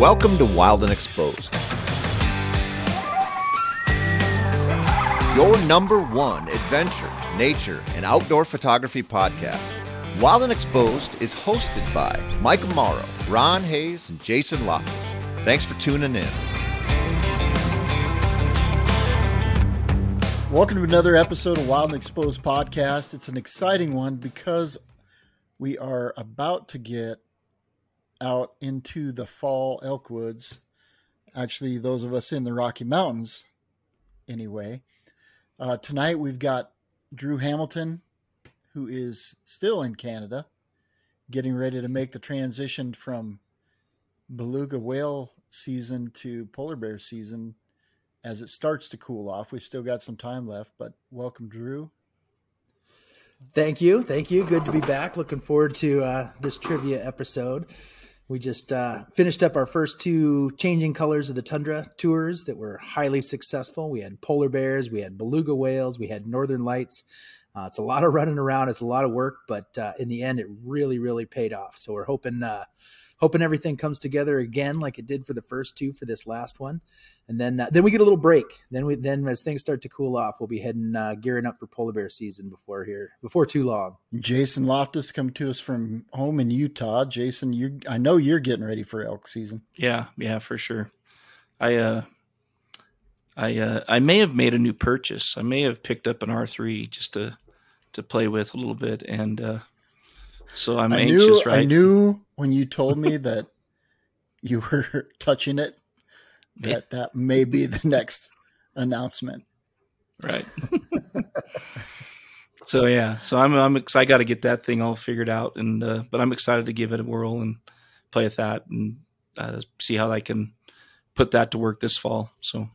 Welcome to Wild and Exposed. Your number one adventure, nature, and outdoor photography podcast. Wild and Exposed is hosted by Mike Amaro, Ron Hayes, and Jason Loftus. Thanks for tuning in. Welcome to another episode of Wild and Exposed podcast. It's an exciting one because we are about to get out into the fall elk woods. Actually, those of us in the Rocky Mountains, anyway. Uh, tonight we've got Drew Hamilton, who is still in Canada, getting ready to make the transition from beluga whale season to polar bear season as it starts to cool off. We've still got some time left, but welcome, Drew. Thank you. Thank you. Good to be back. Looking forward to uh, this trivia episode. We just uh, finished up our first two changing colors of the tundra tours that were highly successful. We had polar bears, we had beluga whales, we had northern lights. Uh, it's a lot of running around, it's a lot of work, but uh, in the end, it really, really paid off. So we're hoping uh, hoping everything comes together again like it did for the first two for this last one. And then uh, then we get a little break. Then we then as things start to cool off we'll be heading uh, gearing up for polar bear season before here before too long. Jason loftus come to us from home in utah. Jason you i know you're getting ready for elk season. Yeah yeah for sure. I uh i uh i may have made a new purchase. I may have picked up an r3 just to to play with a little bit. And uh so I'm I anxious, knew, right? I knew when you told me that you were touching it that that may be the next announcement. Right. so yeah, so I'm I'm I got to get that thing all figured out, and uh, but I'm excited to give it a whirl and play with that and uh, see how I can put that to work this fall. So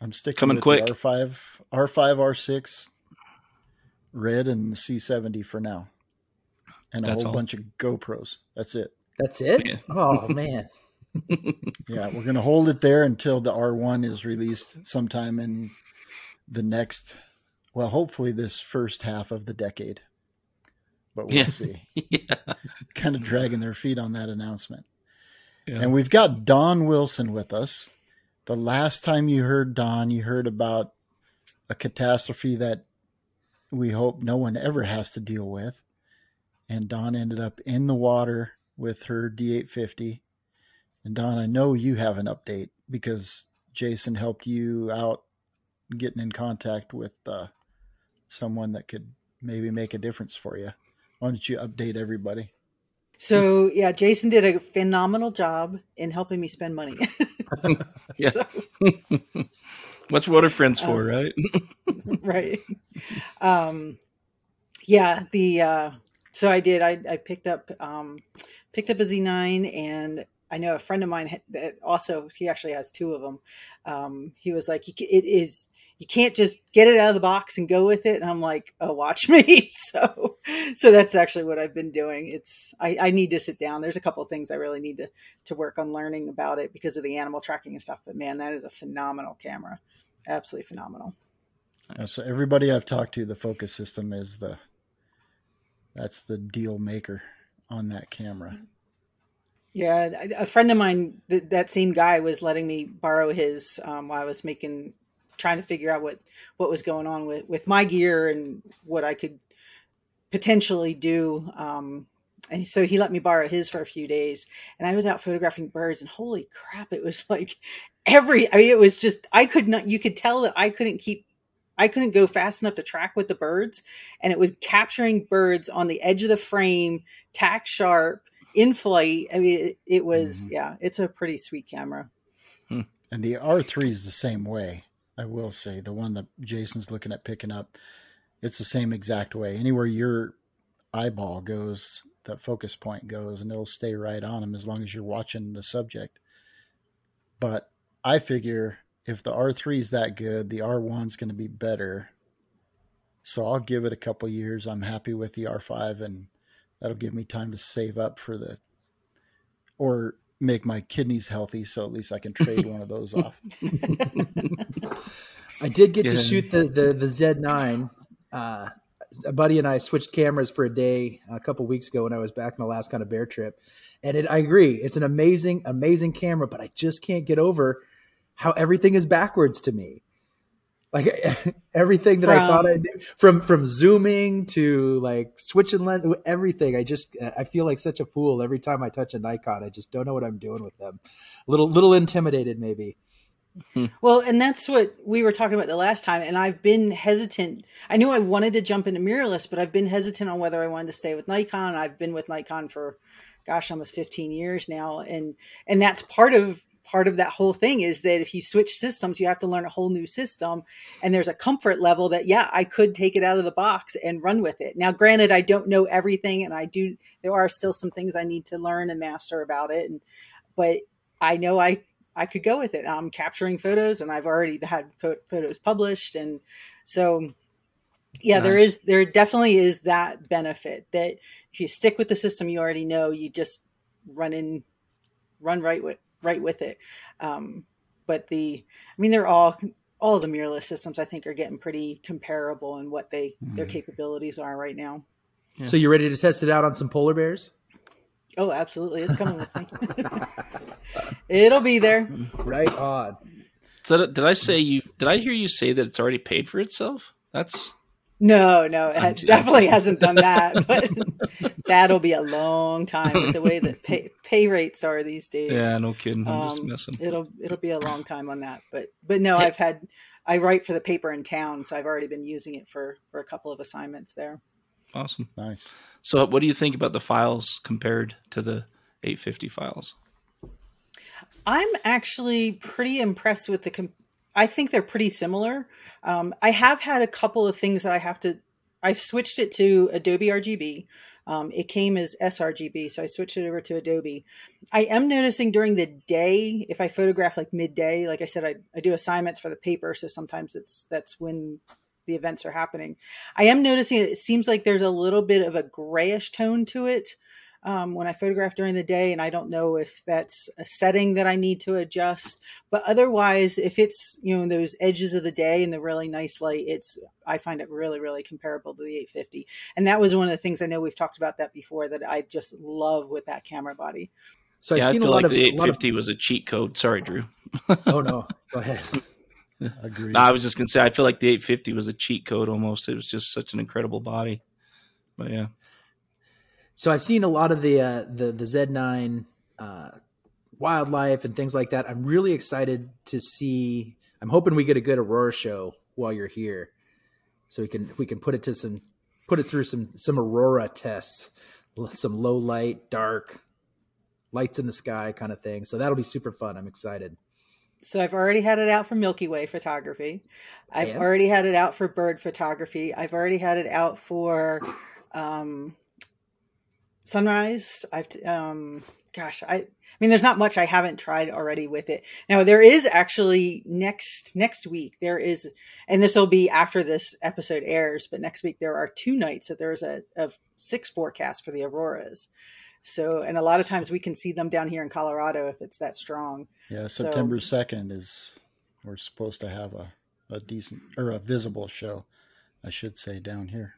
I'm sticking coming quick. R5, R5, R6, red, and the C70 for now and a That's whole all. bunch of GoPros. That's it. That's it. Yeah. Oh man. yeah, we're gonna hold it there until the R1 is released sometime in the next. Well, hopefully this first half of the decade, but we'll yeah. see. yeah. Kind of dragging their feet on that announcement. Yeah. And we've got Dawn Wilson with us. The last time you heard Dawn, you heard about a catastrophe that we hope no one ever has to deal with and Dawn ended up in the water with her D850. And Dawn, I know you have an update because Jason helped you out getting in contact with uh, someone that could maybe make a difference for you. Why don't you update everybody? So yeah, Jason did a phenomenal job in helping me spend money. yeah. So, What's water friends for, um, right? right. Um, yeah, the uh, so I did. I, I picked up um, picked up a Z9, and I know a friend of mine that also he actually has two of them. Um, he was like, "It is." You can't just get it out of the box and go with it. And I'm like, oh, watch me. so, so that's actually what I've been doing. It's, I, I need to sit down. There's a couple things I really need to, to work on learning about it because of the animal tracking and stuff. But man, that is a phenomenal camera. Absolutely phenomenal. So everybody I've talked to, the focus system is the that's the deal maker on that camera. Yeah, a friend of mine, that same guy, was letting me borrow his um, while I was making, trying to figure out what what was going on with with my gear and what I could potentially do. Um, and so he let me borrow his for a few days, and I was out photographing birds, and holy crap, it was like every. I mean, it was just I could not. You could tell that I couldn't keep I couldn't go fast enough to track with the birds, and it was capturing birds on the edge of the frame, tack sharp, in flight. I mean, it, it was mm-hmm. yeah, it's a pretty sweet camera. Hmm. And the R three is the same way. I will say the one that Jason's looking at picking up, it's the same exact way. Anywhere your eyeball goes, that focus point goes, and it'll stay right on them as long as you're watching the subject. But I figure if the R3 is that good, the R1 is going to be better. So I'll give it a couple years. I'm happy with the R5 and that'll give me time to save up for the or make my kidneys healthy so at least I can trade one of those off. I did get yeah. to shoot the the, the Z9 uh, a buddy and I switched cameras for a day a couple weeks ago when I was back in Alaska on a bear trip, and it, I agree, it's an amazing, amazing camera, but I just can't get over how everything is backwards to me. Like everything that from, I thought I knew, from from zooming to like switching lens, everything. I just I feel like such a fool every time I touch a Nikon. I just don't know what I'm doing with them. A little little intimidated maybe. Well, and that's what we were talking about the last time. And I've been hesitant. I knew I wanted to jump into mirrorless, but I've been hesitant on whether I wanted to stay with Nikon. I've been with Nikon for, gosh, almost 15 years now, and and that's part of part of that whole thing is that if you switch systems, you have to learn a whole new system. And there's a comfort level that, yeah, I could take it out of the box and run with it. Now, granted, I don't know everything, and I do. There are still some things I need to learn and master about it, and but I know I I could go with it. I'm capturing photos, and I've already had photos published, and so yeah, nice. there is there definitely is that benefit that if you stick with the system you already know, you just run in, run right with right with it. Um, but the, I mean, they're all all the mirrorless systems. I think are getting pretty comparable in what they mm. their mm-hmm. capabilities are right now. Yeah. So you're ready to test it out on some polar bears? Oh, absolutely. It's coming with me. It'll be there. Right on. So did I say you? Did I hear you say that it's already paid for itself? That's no, no, it definitely hasn't done that. But that'll be a long time with the way that pay, pay rates are these days. Yeah, no kidding. I'm um, just messing. It'll it'll be a long time on that. But but no. I've had I write for the paper in town, so I've already been using it for for a couple of assignments there. Awesome, nice. So, what do you think about the files compared to the 850 files? I'm actually pretty impressed with the. Com- I think they're pretty similar. Um, I have had a couple of things that I have to. I've switched it to Adobe RGB. Um, it came as sRGB, so I switched it over to Adobe. I am noticing during the day, if I photograph like midday, like I said, I, I do assignments for the paper, so sometimes it's that's when the events are happening. I am noticing it seems like there's a little bit of a grayish tone to it um, when I photograph during the day, and I don't know if that's a setting that I need to adjust. But otherwise, if it's you know those edges of the day and the really nice light, it's I find it really really comparable to the 850. And that was one of the things I know we've talked about that before that I just love with that camera body. So yeah, I've seen I feel a lot like of the 850 of... was a cheat code. Sorry, Drew. oh no, go ahead. Agreed. No, I was just gonna say I feel like the 850 was a cheat code almost. It was just such an incredible body. But yeah. So I've seen a lot of the uh, the the Z9 uh, wildlife and things like that. I'm really excited to see. I'm hoping we get a good aurora show while you're here, so we can we can put it to some put it through some some aurora tests, some low light, dark lights in the sky kind of thing. So that'll be super fun. I'm excited. So I've already had it out for Milky Way photography. I've and? already had it out for bird photography. I've already had it out for um, sunrise. I've um, gosh, I I mean, there's not much I haven't tried already with it. Now there is actually next next week there is, and this will be after this episode airs. But next week there are two nights that there's a, a six forecast for the auroras. So, and a lot of times we can see them down here in Colorado if it's that strong. Yeah, September second so, is we're supposed to have a a decent or a visible show, I should say, down here.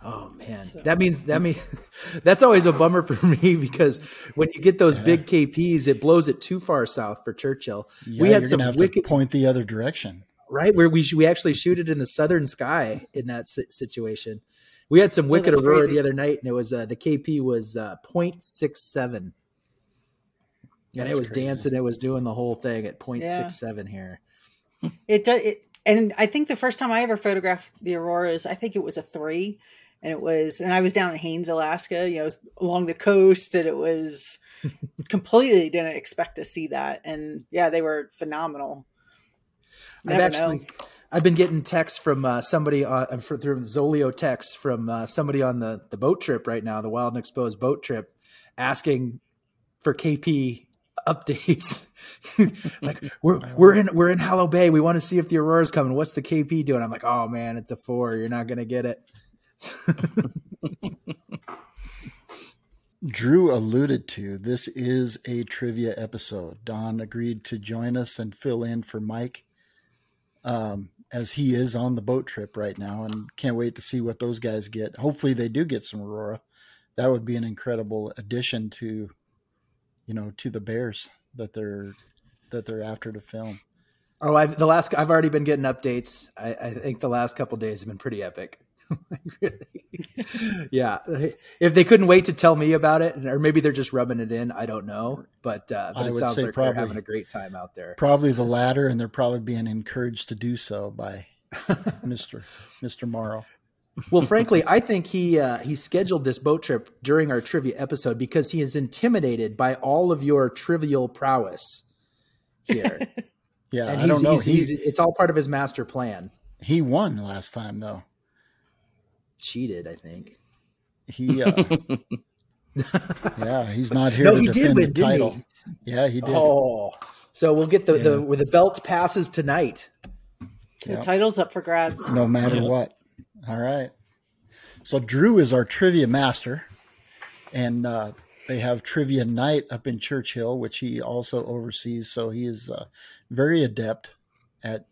Oh man, so. that means that means that's always a bummer for me because when you get those yeah. big KPs, it blows it too far south for Churchill. Yeah, we had some wicked point the other direction, right? Where we we actually shoot it in the southern sky in that situation. We had some oh, wicked aurora crazy. the other night, and it was uh, the KP was uh, 0.67. and that's it was crazy. dancing. It was doing the whole thing at 0.67 yeah. here. It does. It, and I think the first time I ever photographed the auroras, I think it was a three and it was and i was down in haines alaska you know along the coast and it was completely didn't expect to see that and yeah they were phenomenal Never i've actually know. i've been getting texts from uh, somebody on through Zoleo texts from uh, somebody on the the boat trip right now the wild and exposed boat trip asking for kp updates like we're we're in we're in Hallo Bay. We want to see if the aurora's coming. What's the KP doing? I'm like, oh man, it's a four. You're not gonna get it. Drew alluded to this is a trivia episode. Dawn agreed to join us and fill in for Mike. Um, as he is on the boat trip right now, and can't wait to see what those guys get. Hopefully, they do get some aurora. That would be an incredible addition to, you know, to the Bears that they're that they're after to film. Oh, I've the last I've already been getting updates. I, I think the last couple days have been pretty epic. yeah, if they couldn't wait to tell me about it, or maybe they're just rubbing it in, I don't know. But, uh, but it sounds like probably, they're having a great time out there. Probably the latter, and they're probably being encouraged to do so by Mister Mister Morrow. Well, frankly, I think he uh, he scheduled this boat trip during our trivia episode because he is intimidated by all of your trivial prowess here. yeah, and I don't know. He's, he's, it's all part of his master plan. He won last time, though cheated. I think he. Uh, yeah, he's not here. No, he did win, the title. He? Yeah, he did. Oh, so we'll get the yeah. the where the belt passes tonight. The yep. title's up for grabs. No matter yep. what. All right. So Drew is our trivia master, and uh, they have trivia night up in Churchill, which he also oversees. So he is uh, very adept at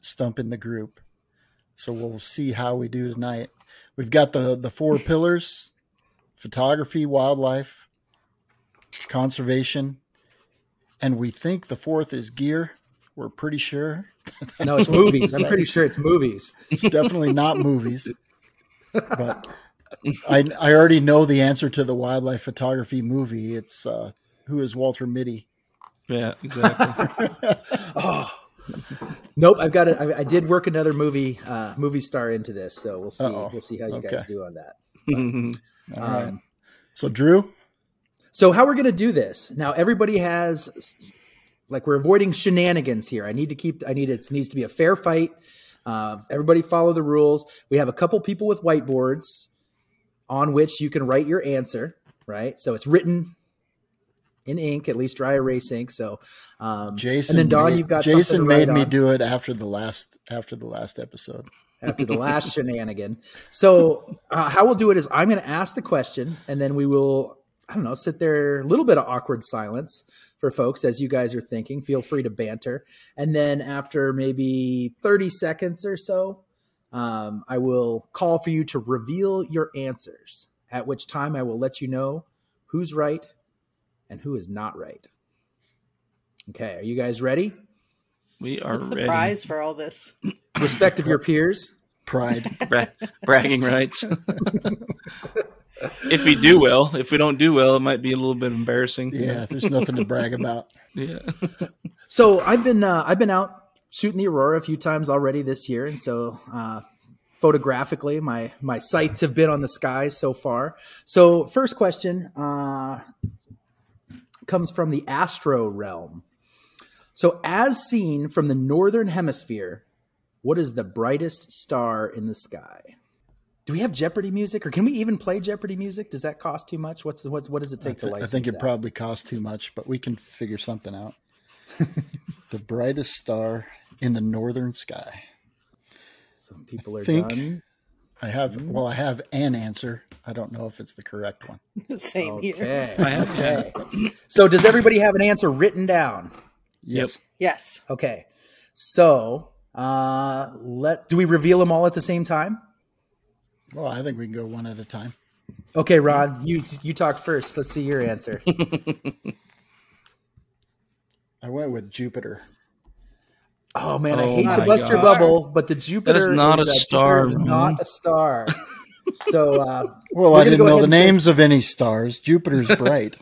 stumping the group. So we'll see how we do tonight. We've got the the four pillars: photography, wildlife, conservation, and we think the fourth is gear. We're pretty sure. no, it's movies. I'm pretty sure it's movies. It's definitely not movies. But I I already know the answer to the wildlife photography movie. It's uh, who is Walter Mitty? Yeah, exactly. oh, nope, I've got it. I, I, did work another movie uh, movie star into this, so we'll see. Uh-oh. We'll see how you okay. guys do on that. All um. So Drew. So how we're gonna do this now? Everybody has like we're avoiding shenanigans here. I need to keep. I need it needs to be a fair fight. Uh, everybody follow the rules. We have a couple people with whiteboards on which you can write your answer. Right, so it's written in ink, at least dry erase ink. So, um, Jason, and then Don, you've got Jason made me on. do it after the last after the last episode. After the last shenanigan. So, uh, how we'll do it is I'm going to ask the question, and then we will, I don't know, sit there a little bit of awkward silence for folks as you guys are thinking. Feel free to banter, and then after maybe 30 seconds or so, um, I will call for you to reveal your answers. At which time I will let you know who's right and who is not right. Okay, are you guys ready? We are What's the ready. prize for all this? Respect of your peers. Pride. Bra- bragging rights. if we do well, if we don't do well, it might be a little bit embarrassing. Yeah, there's nothing to brag about. Yeah. so I've been uh, I've been out shooting the aurora a few times already this year, and so uh, photographically, my my sights have been on the skies so far. So first question: uh, comes from the astro realm. So, as seen from the northern hemisphere, what is the brightest star in the sky? Do we have Jeopardy music, or can we even play Jeopardy music? Does that cost too much? What's the, what, what does it take th- to license? I think it that? probably costs too much, but we can figure something out. the brightest star in the northern sky. Some people are think done. I have well, I have an answer. I don't know if it's the correct one. Same okay. here. okay. so does everybody have an answer written down? Yes. Yes. Okay. So uh let do we reveal them all at the same time? Well, I think we can go one at a time. Okay, Ron, you you talk first. Let's see your answer. I went with Jupiter. Oh man, oh I hate to bust God. your bubble, but the Jupiter that is not is, a star. Is not a star. So, uh, well, I didn't know the names say... of any stars. Jupiter's bright.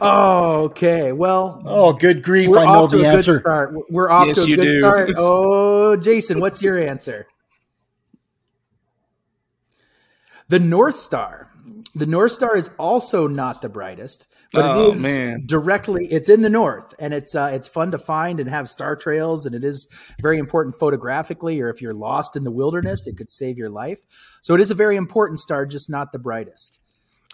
oh, okay. Well, oh, good grief! I know the answer. Start. We're off yes, to a good do. start. Oh, Jason, what's your answer? The North Star. The North Star is also not the brightest, but oh, it is man. directly. It's in the north, and it's uh, it's fun to find and have star trails, and it is very important photographically. Or if you're lost in the wilderness, it could save your life. So it is a very important star, just not the brightest.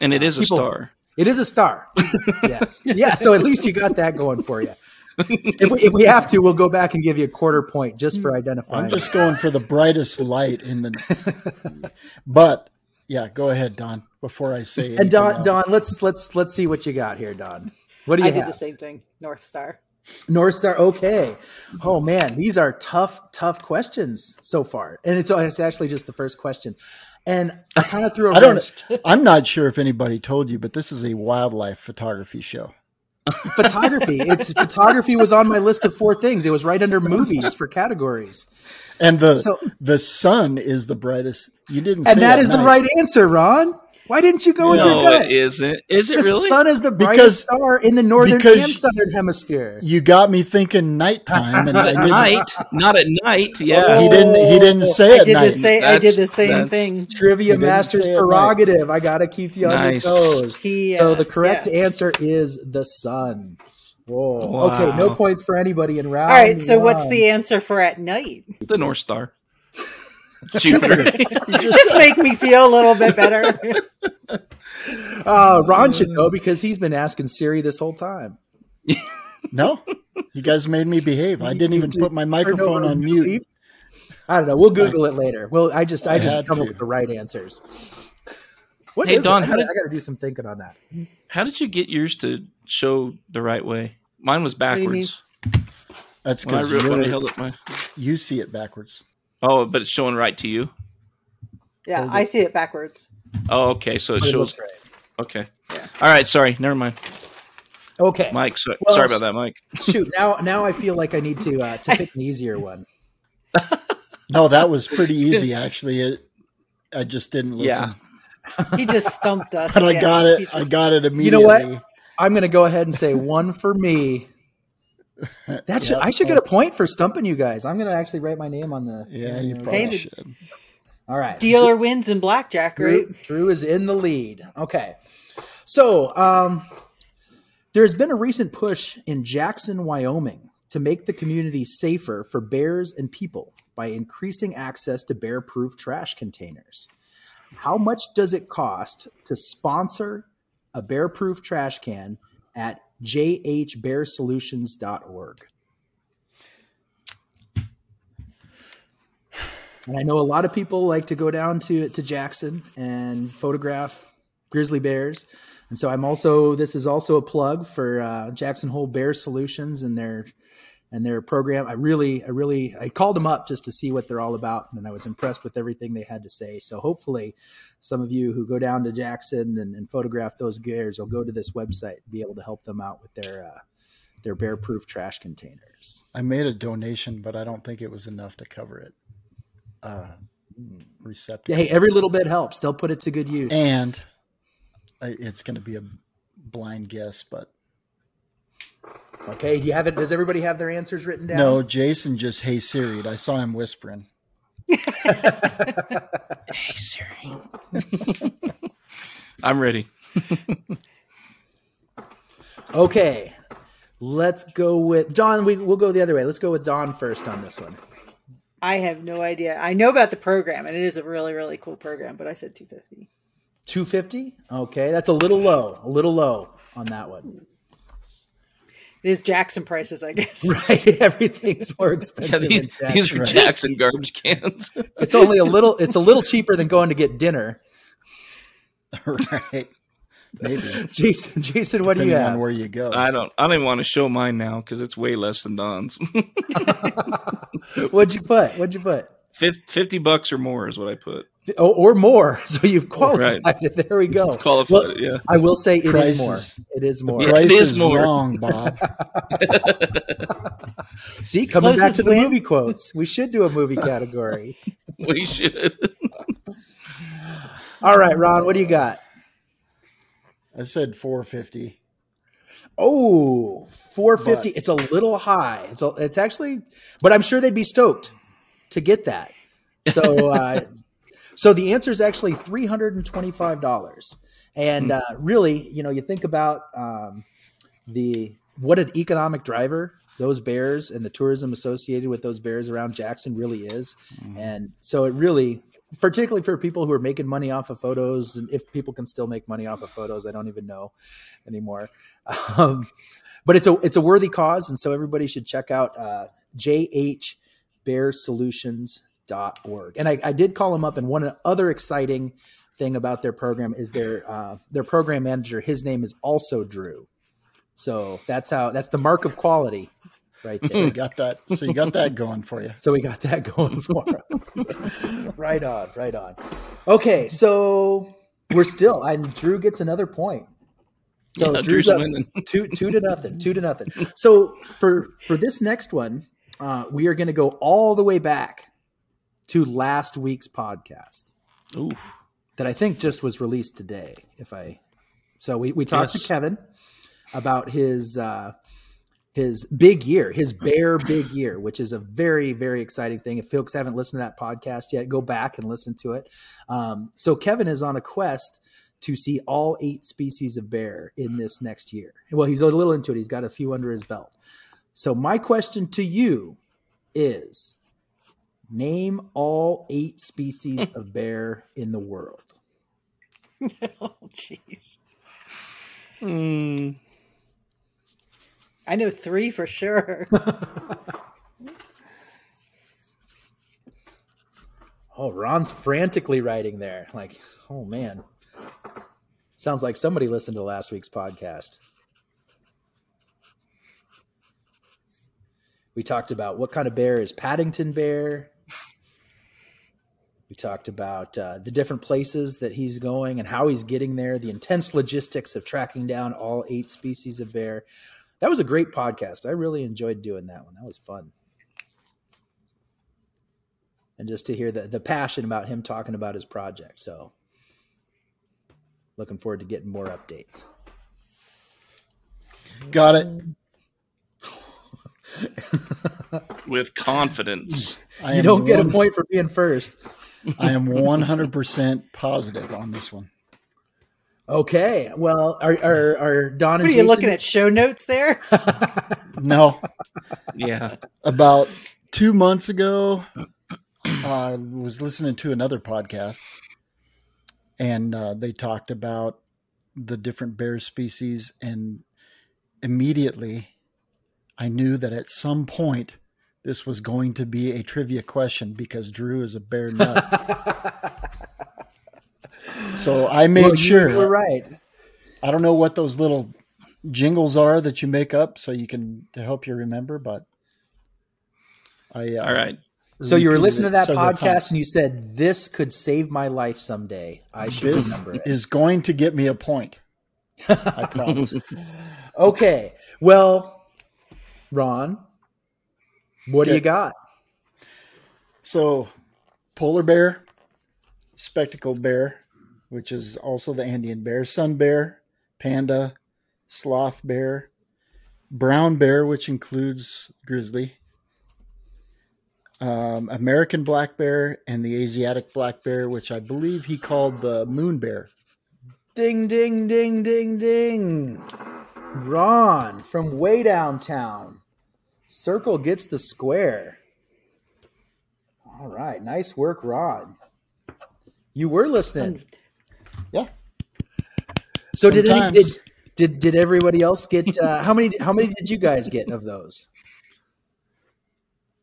And it uh, is people, a star. It is a star. yes, yeah. So at least you got that going for you. if, we, if we have to, we'll go back and give you a quarter point just for identifying. I'm just going for the brightest light in the. but yeah, go ahead, Dawn. Before I say it. and Dawn, else. Dawn, let's let's let's see what you got here, Dawn. What do you? I have? did the same thing. North Star. North Star. Okay. Oh man, these are tough, tough questions so far, and it's, it's actually just the first question. And I kind of threw. A I don't. I'm not sure if anybody told you, but this is a wildlife photography show. photography. It's photography was on my list of four things. It was right under movies for categories. And the so, the sun is the brightest. You didn't, and that is night. the right answer, Ron. Why didn't you go with no, your gut? it isn't. Is it the really? The sun is the brightest because, star in the northern and southern hemisphere. You got me thinking nighttime, and at night, not at night. Yeah, oh, he didn't. He didn't say I did night. The same, I did the same thing. Trivia master's prerogative. I got to keep you nice. on your toes. He, uh, so the correct yeah. answer is the sun. Whoa. Wow. Okay, no points for anybody in round. All right, so one. what's the answer for at night? The North Star. Jupiter. just, just make me feel a little bit better. Uh, Ron should know because he's been asking Siri this whole time. no, you guys made me behave. I didn't even put my microphone on mute. I don't know. We'll Google I, it later. Well, I just I, I just come to. up with the right answers. What hey, Dawn, I got to do some thinking on that. How did you get yours to show the right way? Mine was backwards. That's because my... you see it backwards. Oh, but it's showing right to you. Yeah, I see it backwards. Oh, okay. So it shows. Right. Okay. Yeah. All right. Sorry. Never mind. Okay, Mike. So, well, sorry about that, Mike. shoot. Now, now I feel like I need to uh, to pick an easier one. no, that was pretty easy actually. It, I just didn't listen. Yeah. He just stumped us. but I got it. Just... I got it immediately. You know what? I'm going to go ahead and say one for me. That should, I should get a point for stumping you guys. I'm going to actually write my name on the. Yeah, you probably should. All right. Dealer wins in blackjack, right? Drew, Drew, is in the lead. Okay. So, um, there's been a recent push in Jackson, Wyoming to make the community safer for bears and people by increasing access to bear proof trash containers. How much does it cost to sponsor a bear proof trash can at jhbearsolutions.org? And I know a lot of people like to go down to to Jackson and photograph grizzly bears. And so I'm also this is also a plug for uh, Jackson Hole Bear Solutions and their and their program. I really I really I called them up just to see what they're all about, and I was impressed with everything they had to say. So hopefully, some of you who go down to Jackson and, and photograph those bears will go to this website and be able to help them out with their uh, their bear proof trash containers. I made a donation, but I don't think it was enough to cover it uh, receptacle. Hey, every little bit helps. They'll put it to good use. And it's going to be a blind guess, but okay. Do you have it? Does everybody have their answers written down? No, Jason just hey Siri. I saw him whispering. hey Siri. I'm ready. okay, let's go with Dawn. We, we'll go the other way. Let's go with Dawn first on this one. I have no idea. I know about the program, and it is a really, really cool program. But I said two fifty. Two fifty. Okay, that's a little low. A little low on that one. It is Jackson prices, I guess. Right, everything's more expensive. Yeah, these, these are right? Jackson garbage cans. it's only a little. It's a little cheaper than going to get dinner. right. Maybe. Jason, Jason, what do you have? where you go. I don't. I don't even want to show mine now because it's way less than Dawn's. What'd you put? What'd you put? 50 bucks or more is what I put. Oh, or more. So you've qualified right. it. There we go. Qualified well, it, yeah. I will say it Price is more. It is more. Price it is, is more. wrong, Bob. See, it's coming back to the movie quotes. We should do a movie category. we should. All right, Ron, what do you got? I said 450. Oh, 450. But, it's a little high. It's a, it's actually, but I'm sure they'd be stoked to get that. So, uh, so the answer is actually $325. And hmm. uh, really, you know, you think about um, the what an economic driver those bears and the tourism associated with those bears around Jackson really is. Mm-hmm. And so it really particularly for people who are making money off of photos and if people can still make money off of photos i don't even know anymore um, but it's a it's a worthy cause and so everybody should check out uh, jhbearsolutions.org and I, I did call them up and one other exciting thing about their program is their uh, their program manager his name is also drew So that's how that's the mark of quality, right So you there. got that. So you got that going for you. so we got that going for us. right on, right on. Okay, so we're still and Drew gets another point. So Yeah, Drew's Drew's up winning. two two to nothing, two to nothing. So for for this next one, uh, we are going to go all the way back to last week's podcast Ooh, that I think just was released today. If I so we we talked Yes. to Kevin about his uh, his big year, his bear big year, which is a very very exciting thing. If folks haven't listened to that podcast yet, go back and listen to it. Um, so Kevin is on a quest to see all eight species of bear in this next year. Well, he's a little into it. He's got a few under his belt. So my question to you is name all eight species of bear in the world. oh, jeez. Hmm. I know three for sure. Oh, Ron's frantically writing there. Like, oh man. Sounds like somebody listened to last week's podcast. We talked about what kind of bear is Paddington bear. We talked about uh, the different places that he's going and how he's getting there, the intense logistics of tracking down all eight species of bear. That was a great podcast. I really enjoyed doing that one. That was fun. And just to hear the, the passion about him talking about his project. So, looking forward to getting more updates. Got it. With confidence. I You don't get a point for being first. I am 100% positive on this one. Okay. Well, are are, are Don and What are you Jason- looking at show notes there? No, Yeah. about two months ago, I was listening to another podcast, and uh, they talked about the different bear species, and immediately I knew that at some point this was going to be a trivia question because Drew is a bear nut. so I made Well, you were right. I don't know what those little jingles are that you make up so you can to help you remember, but I uh, All right. So you were listening to that podcast times. and you said this could save my life someday. I should this remember it. is going to get me a point. I promise. Okay. Well, Ron, what do you got? so, polar bear, spectacled bear, which is also the Andean bear, sun bear, panda, sloth bear, brown bear, which includes grizzly, um, American black bear, and the Asiatic black bear, which I believe he called the moon bear. Ding, ding, ding, ding, ding. Ron from way downtown. Circle gets the square. All right. Nice work, Rod. You were listening. Yeah. So did, any, did did did everybody else get uh, how many how many did you guys get of those?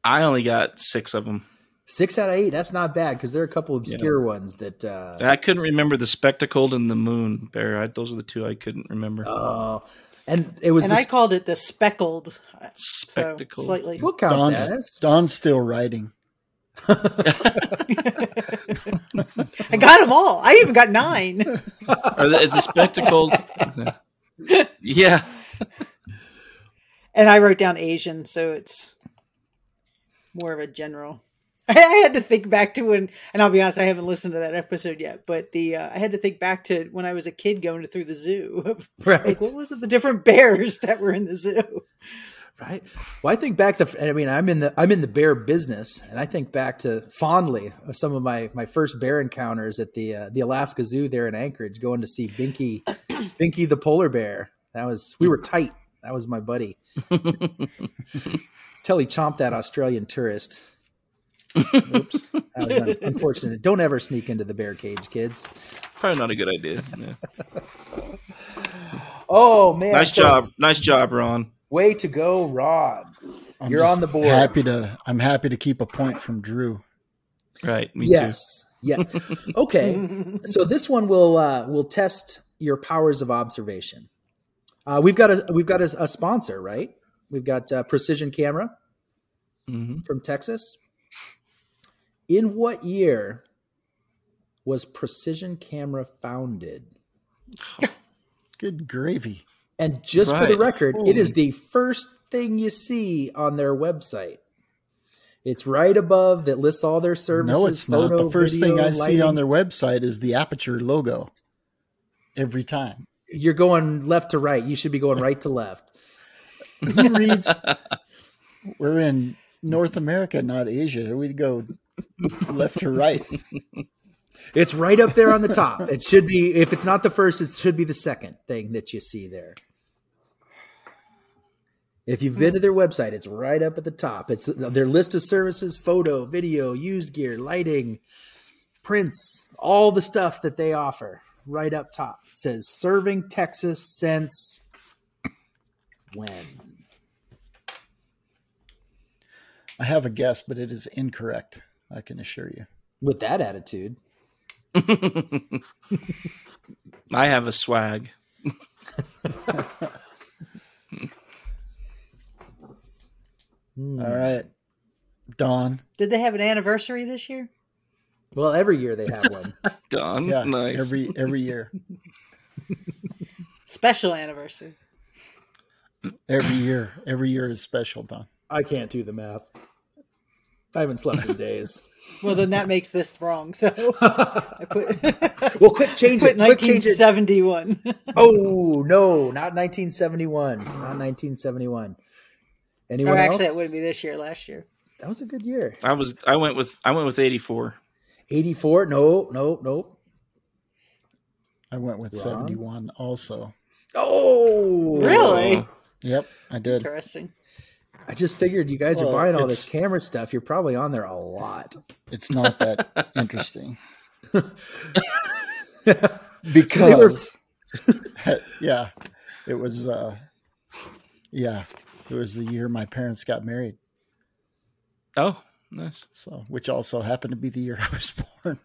I only got six of them. Six out of eight. That's not bad because there are a couple obscure ones that. Uh, I couldn't remember the spectacled and the moon bear. I, those are the two I couldn't remember. uh, and it was and the, I called it the speckled. Uh, so slightly. we'll count Dawn's, that. Dawn's still writing. I got them all. I even got nine. It's a is it spectacled? yeah. and I wrote down Asian, so it's more of a general. I had to think back to when, and I'll be honest, I haven't listened to that episode yet. But the uh, I had to think back to when I was a kid going through the zoo. Right. like, what was it? The different bears that were in the zoo. Right. Well, I think back to. I mean, I'm in the I'm in the bear business, and I think back to fondly of some of my my first bear encounters at the uh, the Alaska Zoo there in Anchorage, going to see Binky, Binky the polar bear. That was we were tight. That was my buddy. Till he chomped that Australian tourist. Oops, that was un- unfortunate. Don't ever sneak into the bear cage, kids. Probably not a good idea. Yeah. Oh man! Nice so- job. Nice job, Ron. Way to go, Rod. I'm You're on the board. Happy to. I'm happy to keep a point from Drew. Right. Me yes. Yes. Okay. so this one will uh, will test your powers of observation. Uh, we've got a we've got a, a sponsor, right? We've got uh, Precision Camera hmm from Texas. In what year was Precision Camera founded? Good gravy. And just for the Right. record, it is the first thing you see on their website. It's right above that lists all their services. No, it's not. The first video, thing I see on their website is the Aperture logo. Every time. You're going left to right. You should be going right to left. Who reads? We're in North America, not Asia. We'd go left to right. It's right up there on the top. It should be, if it's not the first, it should be the second thing that you see there. If you've been to their website, it's right up at the top. It's their list of services, photo, video, used gear, lighting, prints, all the stuff that they offer right up top. It says serving Texas since when? I have a guess, but it is incorrect. I can assure you. With that attitude. I have a swag. All right. Dawn. Did they have an anniversary this year? Well, every year they have one. Done. Yeah. nice. Every every year. Special anniversary. Every year. Every year is special, Dawn. I can't do the math. I haven't slept in days. Well, then that makes this wrong. So I put, Well, quick change put it. Quick change it. 1971. Oh no, not 1971. Not 1971. Anyone or actually, else? it wouldn't be this year, last year. That was a good year. I was. I went with. I went with eighty four. 84. No, no, no. I went with Ron? 71 also. Oh, Really? Yep, I did. Interesting. I just figured you guys Well, are buying all this camera stuff. You're probably on there a lot. It's not that interesting. they because yeah it was uh yeah it was the year my parents got married Oh, nice. so which also happened to be the year i was born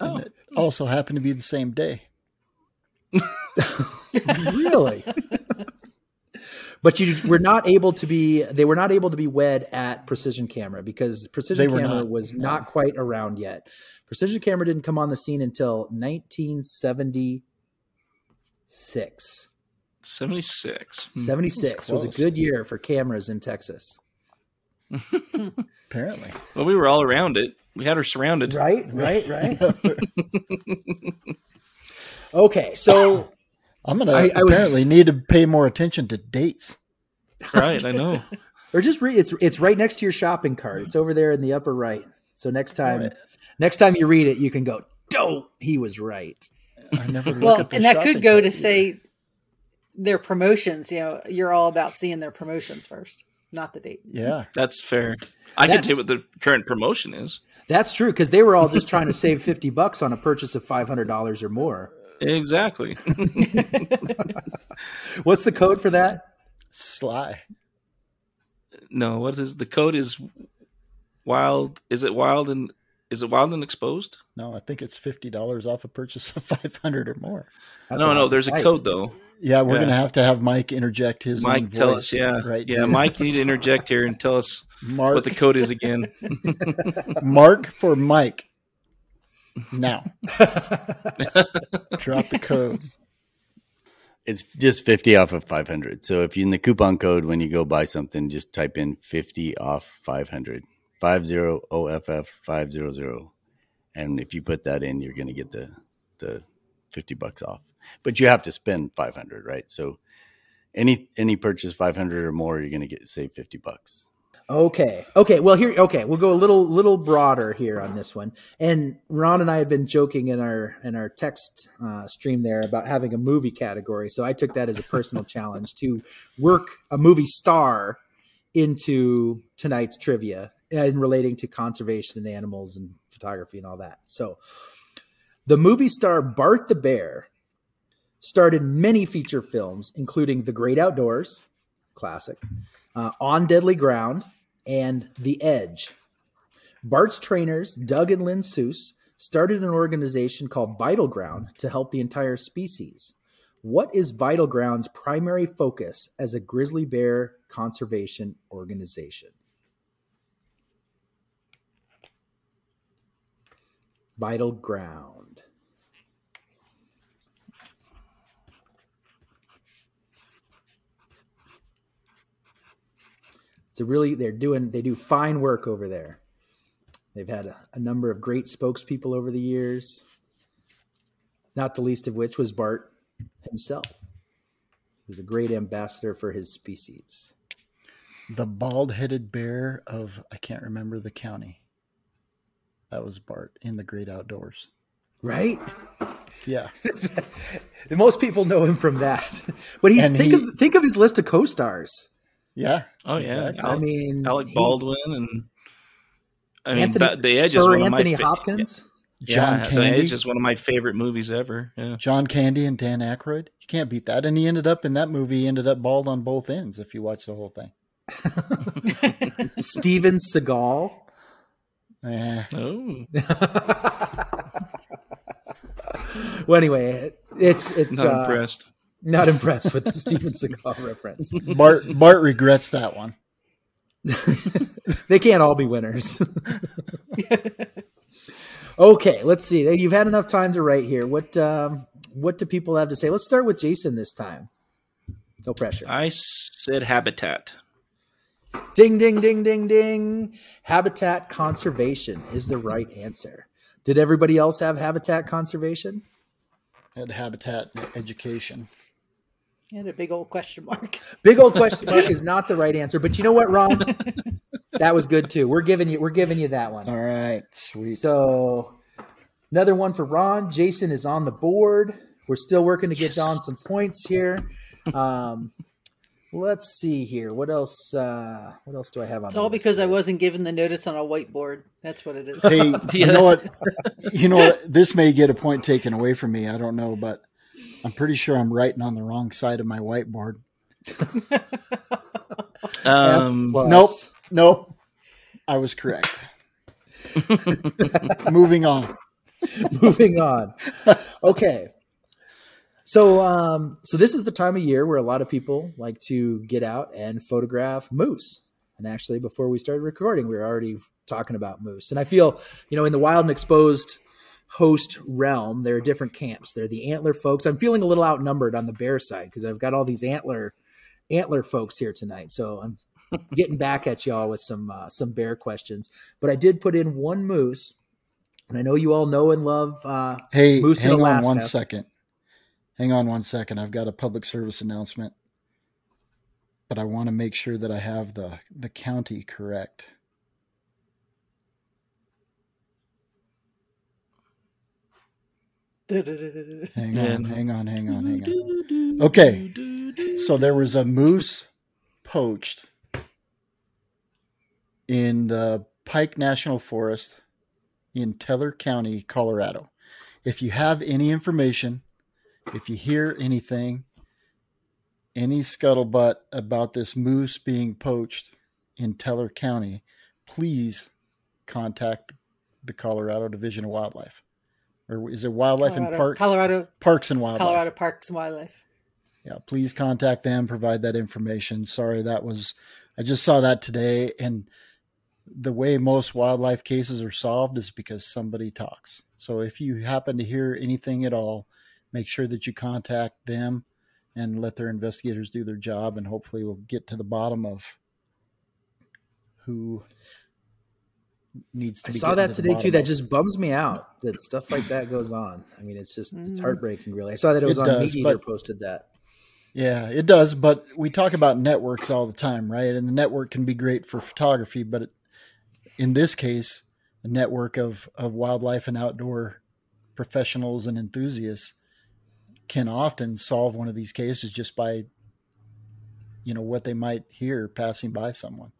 Oh. and it also happened to be the same day really? But you were not able to be. They were not able to be wed at Precision Camera because Precision They Camera not, was no. not quite around yet. Precision Camera didn't come on the scene until 1976. Seventy six. 76 hmm. was a good year for cameras in Texas. apparently Well, we were all around it. We had her surrounded. Right, right, right. okay, so i'm gonna I- I was- apparently need to pay more attention to dates Right. I know. or just read it's it's right next to your shopping cart. It's over there in the upper right. So next time Right. next time you read it, you can go, "Dope, he was right." i never look Well, at the and that could go to either. say their promotions. You know, you're all about seeing their promotions first, not the date. yeah That's fair. I can That's- tell you what the current promotion is. That's true because they were all just trying to save 50 bucks on a purchase of $500 or more. Exactly. What's the code for that? sly no, what is the code? Is wild? Is it wild and is it wild and exposed? no i think it's $50 off a purchase of 500 or more That's no, a no. There's a code though. yeah we're Yeah. gonna have to have mike interject his own Mike, tell voice us. Yeah, right yeah. here. Mike, you need to interject here and tell us mark what the code is again. Mark for Mike. Now. Drop the code. It's just 50 off of 500. So if you in the coupon code when you go buy something, just type in 50 off 500. 50 OFF 500. And if you put that in, you're going to get the the 50 bucks off. But you have to spend 500, right? So any any purchase 500 or more, you're going to get save 50 bucks. Okay. Okay. Well, here. Okay, we'll go a little little broader here on this one. And Ron and I had been joking in our in our text uh, stream there about having a movie category. So I took that as a personal challenge to work a movie star into tonight's trivia and relating to conservation and animals and photography and all that. So the movie star Bart the Bear starred in many feature films, including The Great Outdoors, classic, uh, On Deadly Ground, and The Edge. Bart's trainers, Doug and Lynn Seus, started an organization called Vital Ground to help the entire species. What is Vital Ground's primary focus as a grizzly bear conservation organization? Vital Ground. It's a really they're doing they do fine work over there. They've had a, a number of great spokespeople over the years, not the least of which was Bart himself. He was a great ambassador for his species. The bald headed bear of, I can't remember the county. That was Bart in the great outdoors. Right? Yeah. Most people know him from that. But he's And think he- of think of his list of co-stars. Yeah. Oh yeah, Exactly. I mean Alec he- Baldwin and I mean, Anthony, the Edge Sir is one Anthony of my fa- Hopkins. John yeah, The Candy. Edge is one of my favorite movies ever. Yeah. John Candy and Dan Aykroyd. You can't beat that. And he ended up in that movie, he ended up bald on both ends if you watch the whole thing. Steven Seagal. Eh, Oh, Well, anyway, it's it's not uh, impressed. Not impressed with the Steven Seagal reference. Bart Bart regrets that one. they can't all be winners. okay, let's see. You've had enough time to write here. What um, what do people have to say? Let's start with Jason this time. No pressure. I said habitat. Ding, ding, ding, ding, ding. Habitat conservation is the right answer. Did everybody else have habitat conservation? At Habitat Education. And a big old question mark. Big old question mark is not the right answer, but you know what, Ron? that was good too. We're giving you we're giving you that one. All right. Sweet. So another one for Ron. Jason is on the board. We're still working to get Dawn some points here. Um, let's see here. What else? Uh, what else do I have on? It's all list because I wasn't given the notice on a whiteboard. That's what it is. Hey, you know what? You know what? This may get a point taken away from me. I don't know, but I'm pretty sure I'm writing on the wrong side of my whiteboard. Um, Nope. Nope. I was correct. Moving on. Moving on. Okay. So, um, so this is the time of year where a lot of people like to get out and photograph moose. And actually, before we started recording, we were already talking about moose. And I feel, you know, in the wild and exposed host realm, there are different camps. There are the antler folks. I'm feeling a little outnumbered on the bear side because I've got all these antler antler folks here tonight. So I'm getting back at y'all with some uh, some bear questions. But I did put in one moose, and I know you all know and love uh, Hey, Moose in hang on one second. Hang on one second. I've got a public service announcement, but I want to make sure that I have the the county correct. Hang on, hang on, hang on, hang on. Okay, so there was a moose poached in the Pike National Forest in Teller County, Colorado. If you have any information, if you hear anything, any scuttlebutt about this moose being poached in Teller County, please contact the Colorado Division of Wildlife. Or is it Wildlife and Parks? Colorado, Parks and Wildlife. Colorado Parks and Wildlife. Yeah, please contact them, provide that information. Sorry, that was, I just saw that today. And the way most wildlife cases are solved is because somebody talks. So if you happen to hear anything at all, make sure that you contact them and let their investigators do their job. And hopefully we'll get to the bottom of who needs to I saw that to today too. That just bums me out that stuff like that goes on. I mean, it's just it's Mm. heartbreaking, really. I saw that it was It on does, Meat Eater posted that. Yeah, it does. But we talk about networks all the time, right? And the network can be great for photography, but it, in this case, a network of, of wildlife and outdoor professionals and enthusiasts can often solve one of these cases just by, you know, what they might hear passing by someone.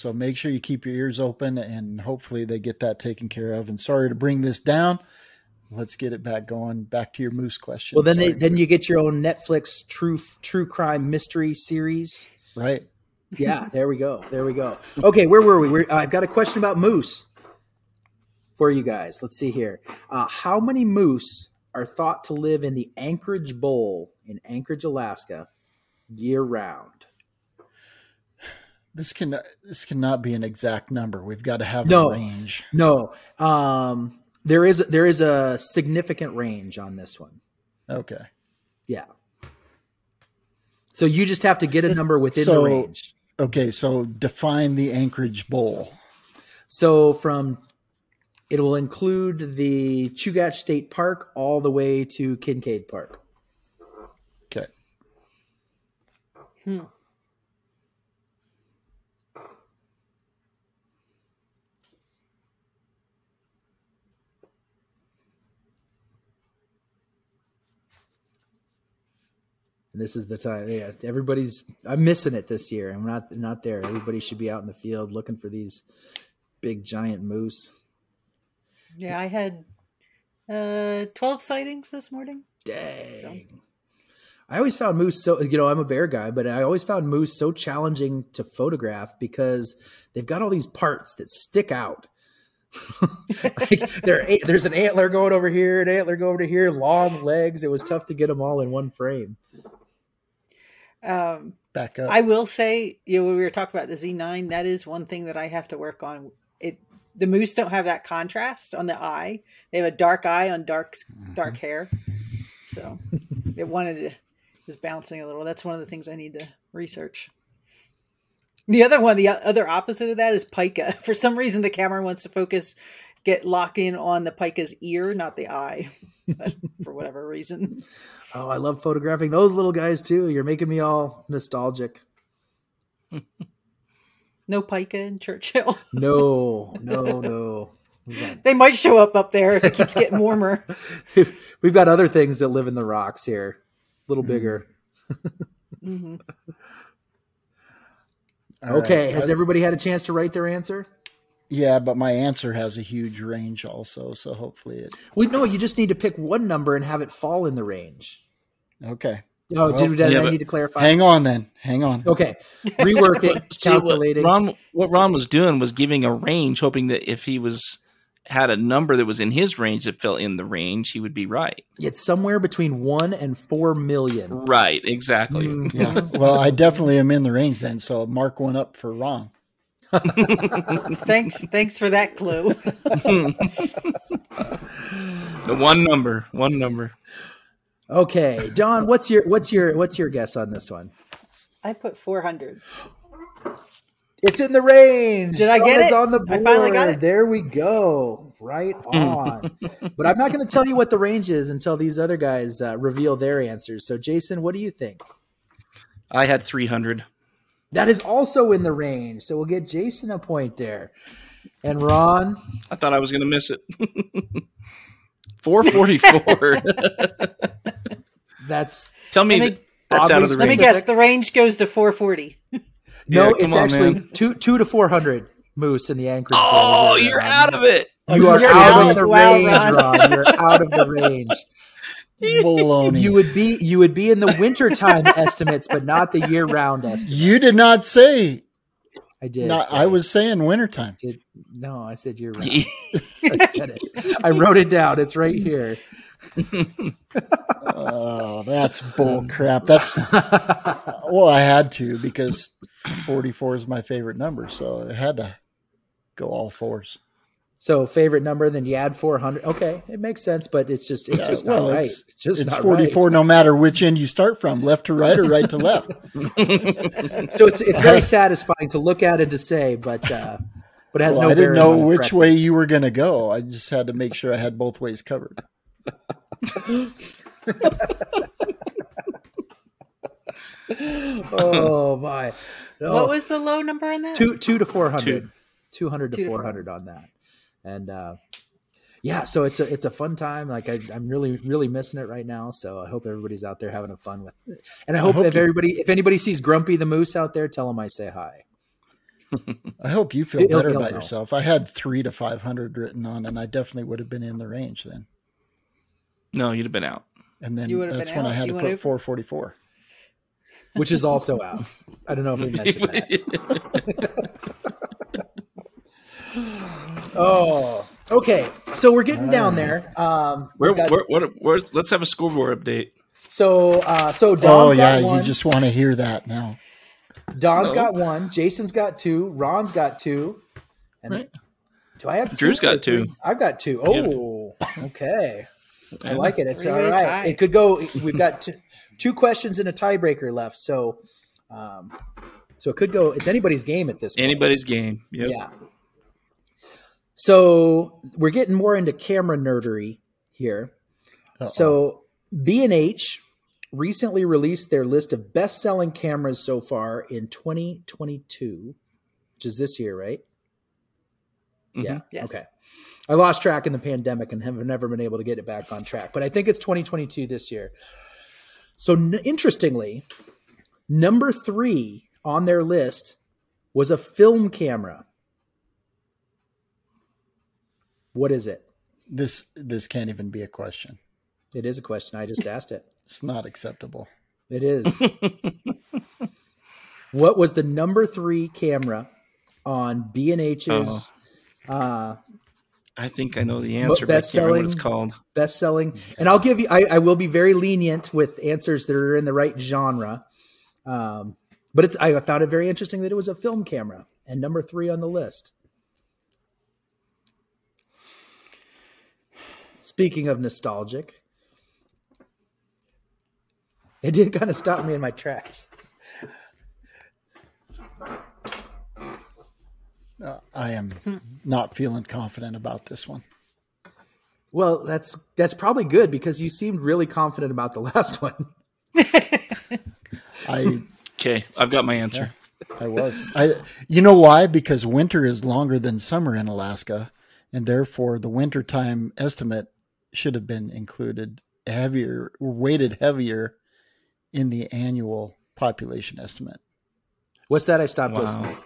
So make sure you keep your ears open and hopefully they get that taken care of. And sorry to bring this down. Let's get it back going. Back to your moose question. Well, then they, then you get your own Netflix true true crime mystery series. right. Yeah, there we go. There we go. Okay, where were we? We're, I've got a question about moose for you guys. Let's see here. Uh, how many moose are thought to live in the Anchorage Bowl in Anchorage, Alaska, year round? This can this cannot be an exact number. We've got to have No. a range. No, um, there is there is a significant range on this one. Okay. Yeah. So you just have to get a number within So- the range. Okay, so define the Anchorage Bowl. So from it will include the Chugach State Park all the way to Kincaid Park. Okay. And this is the time. Yeah, everybody's. I'm missing it this year. I'm not not there. Everybody should be out in the field looking for these big giant moose. Yeah, I had uh, 12 sightings this morning. Dang. So- I always found moose so you know I'm a bear guy, but I always found moose so challenging to photograph because they've got all these parts that stick out. like there's an antler going over here, an antler going over here, long legs. It was tough to get them all in one frame. Um, Back up. I will say, you know, when we were talking about the Z9, that is one thing that I have to work on. It the moose don't have that contrast on the eye. They have a dark eye on dark dark hair, so it wanted to was bouncing a little. That's one of the things I need to research. The other one, the other opposite of that is pika. For some reason, the camera wants to focus, get lock in on the pika's ear, not the eye, but for whatever reason. Oh, I love photographing those little guys too. You're making me all nostalgic. No pika in Churchill. No, no, no. Got, they might show up up there if it keeps getting warmer. we've got other things that live in the rocks here, a little bigger. hmm okay, right. has everybody had a chance to write their answer? Yeah, but my answer has a huge range also, so hopefully it. Well, no, you just need to pick one number and have it fall in the range. Okay. Oh, Well, did, did yeah, I need to clarify? Hang on then. Hang on. Okay, reworking, See, what calculating. Ron, what Ron was doing was giving a range, hoping that if he was had a number that was in his range that fell in the range, he would be right. It's somewhere between one and four million. Right, exactly. Mhm. Yeah. Well, I definitely am in the range then, so mark one up for Ron. Thanks, thanks for that clue. The one number, one number. Okay, Dawn, what's your what's your what's your guess on this one? I put 400. It's in the range. Did I get Donna's it? on the I board. finally got it. There we go. Right on. but I'm not going to tell you what the range is until these other guys uh, reveal their answers. So, Jason, what do you think? I had three hundred. That is also in the range. So we'll get Jason a point there. And Ron, I thought I was going to miss it. Four forty four. that's Tell me Let me- that's out of the Oddly Let me guess. The range goes to 440. no, Yeah, it's on, actually man. two two to four hundred moose in the Anchorage. Oh, you're Ron. out of it. You are out, out. of the range, Ron. Ron. You're out of the range. Baloney. You would be you would be in the wintertime estimates, but not the year round estimates. You did not say. I did. Not, say- I was saying wintertime. did no, I said year round. I said it. I wrote it down. It's right here. Oh, that's bull crap. That's well, I had to because 44 is my favorite number, so I had to go all fours. So favorite number, then you add four hundred. Okay, it makes sense, but it's just it's Yeah, just well, not right. it's- It's just It's 44 right. no matter which end you start from, left to right or right to left. So it's it's very satisfying to look at and to say, but uh, but it has Well, no. I didn't know which correctness. way you were going to go. I just had to make sure I had both ways covered. Oh my! No. What was the low number on that? two two to four hundred, Two. two hundred Two to to four hundred on that, and uh, yeah, so it's a it's a fun time. Like I, I'm really really missing it right now. So I hope everybody's out there having a fun with it. And I hope, hope if you- everybody if anybody sees Grumpy the Moose out there, tell him I say hi. I hope you feel He'll- better he'll about know. yourself. I had three to 500 written on, and I definitely would have been in the range then. no, you'd have been out. And then that's would have when I had You to put 444. Which is also out. I don't know if we mentioned that. Oh, Okay, so we're getting down there. Um, Where, got- where, what, where's, let's have a scoreboard update. so uh, so Oh Dawn's yeah, got one. you just want to hear that now. Dawn's No. got one. Jason's got two. Ron's got two. And Right. do I have? Drew's two or got two. three? I've got two. Yeah. Oh, okay. I like it. It's all Three-way tie. It could go. We've got two, two questions and a tiebreaker left. So, um, so it could go. It's anybody's game at this point. Anybody's game. Yep. Yeah. So we're getting more into camera nerdery here. Uh-oh. So B and H recently released their list of best-selling cameras so far in 2022, which is this year, right? Mhm. Yeah. Yes. Okay. I lost track in the pandemic and have never been able to get it back on track, but I think it's 2022 this year. So n- interestingly, number three on their list was a film camera. What is it? this this can't even be a question. It is a question. I just asked it. It's not acceptable. It is. what was the number three camera on B and H's uh, I think I know the answer, best can't what it's called. best selling? And I'll give you. I, I will be very lenient with answers that are in the right genre. Um, but it's. I found it very interesting that it was a film camera and number three on the list. Speaking of nostalgic, it did kind of stop me in my tracks. Uh, I am not feeling confident about this one. Well, that's that's probably good because you seemed really confident about the last one. I Okay, I've got my answer. I was. I you know why? Because winter is longer than summer in Alaska, and therefore the wintertime estimate should have been included heavier, weighted heavier in the annual population estimate. What's that? I stopped Wow. listening.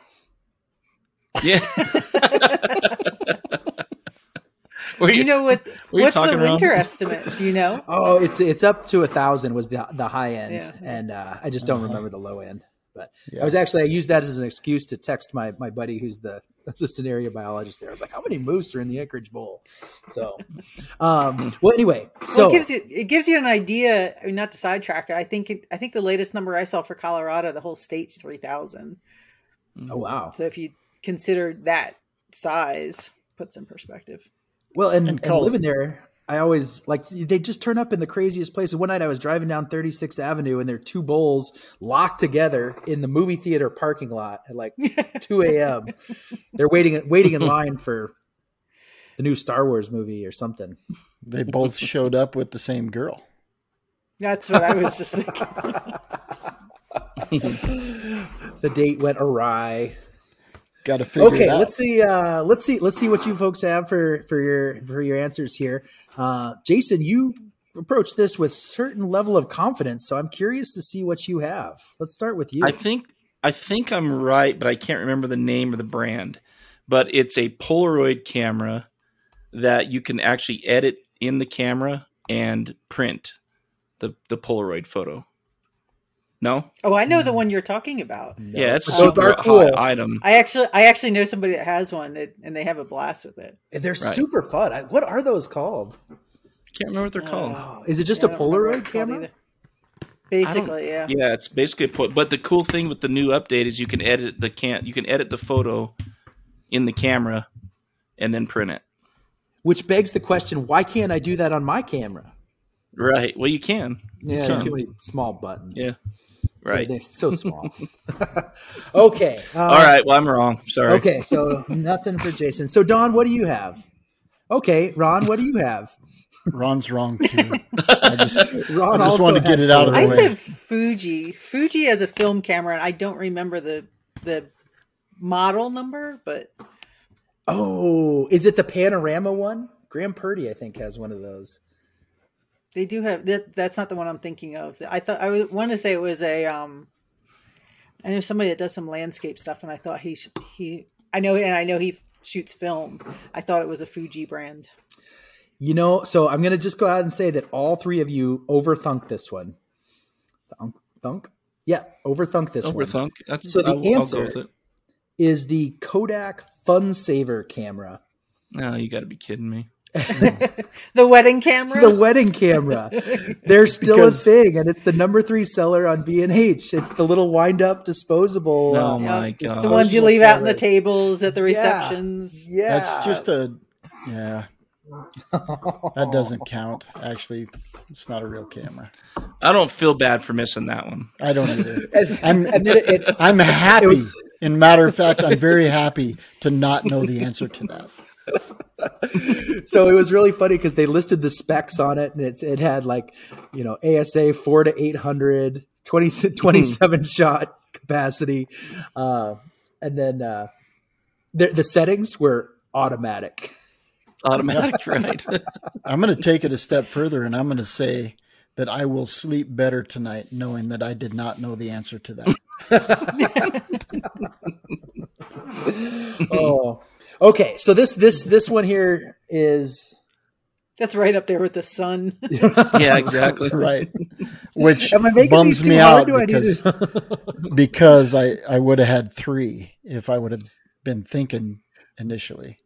Yeah. Were Do you know what? were you What's the talking around? winter estimate? Do you know? Oh, it's it's up to a thousand was the the high end, Yeah. and uh, I just don't remember the low end. But Yeah. I was actually I used that as an excuse to text my my buddy who's the assistant area biologist there. I was like, "How many moose are in the Anchorage Bowl?" So, um, well, anyway, Well, so it gives you it gives you an idea. I mean, not to sidetrack it. I think it, I think the latest number I saw for Colorado, the whole state's three thousand. oh wow, So if you consider that size, puts in perspective. Well, and, And and, color. living there, I always like they just turn up in the craziest places. One night I was driving down 36th Avenue and there are two bowls locked together in the movie theater parking lot at like 2 a.m. They're waiting waiting in line for the new Star Wars movie or something. They both showed up with the same girl. That's what I was just thinking. The date went awry. Got to figure okay it out. let's see uh let's see let's see what you folks have for for your for your answers here uh jason you approach this with certain level of confidence so i'm curious to see what you have let's start with you I think I think I'm right, but I can't remember the name of the brand. But it's a Polaroid camera that you can actually edit in the camera and print the the Polaroid photo. No, Oh, I know the mm. one you're talking about. yeah, it's a Those super cool. hot item. I actually I actually know somebody that has one, that, and they have a blast with it. they're Right. super fun I, what are those called Can't remember what they're called. oh, is it just Yeah, a I don't remember what polaroid camera either. Basically, yeah. Yeah, it's basically a po- but the cool thing with the new update is you can edit the can you can edit the photo in the camera and then print it. which begs the question why can't i do that on my camera Right. Well, you can. yeah can. too many small buttons Yeah. Right. they're so small okay uh, All right. Well, I'm wrong. Sorry. Okay, so nothing for Jason. So Dawn, what do you have? Okay, Ron, what do you have? Ron's wrong too. I just, Ron I just also want to get it out of the I way. I said Fuji. Fuji has a film camera, and I don't remember the the model number, but Oh, is it the panorama one? Graham Purdy, I think, has one of those. They do have that. That's not the one I'm thinking of. I thought I was- wanted to say it was a. um I know somebody that does some landscape stuff, and I thought he he. I know, and I know he shoots film. I thought it was a Fuji brand. You know, so I'm gonna just go out and say that all three of you overthunk this one. Thunk, thunk, yeah, overthunk this one. Overthunk. That's, So the I'll, I'll answer- go with it. Is the Kodak FunSaver camera No, you got to be kidding me. The wedding camera. the wedding camera. They're still Because- a thing, and it's the number three seller on B and H. It's the little wind up disposable. Oh uh, my god! the ones you leave out on the tables at the receptions. yeah, That's just a yeah. That doesn't count. Actually, it's not a real camera. I don't feel bad for missing that one. I don't either. I'm it, it- I'm happy. was- In matter of fact, I'm very happy to not know the answer to that. so it was really funny because they listed the specs on it, and it's, it had like you know ASA four to 800, 20, 27 shot capacity, uh, and then uh, the, the settings were automatic. Automatic, right? I'm going to take it a step further, and I'm going to say that I will sleep better tonight, knowing that I did not know the answer to that. oh, okay. So this this this one here is That's right up there with the sun. yeah, exactly. right? Which Am I making bums me out Do I because because I I would have had three if I would have been thinking initially.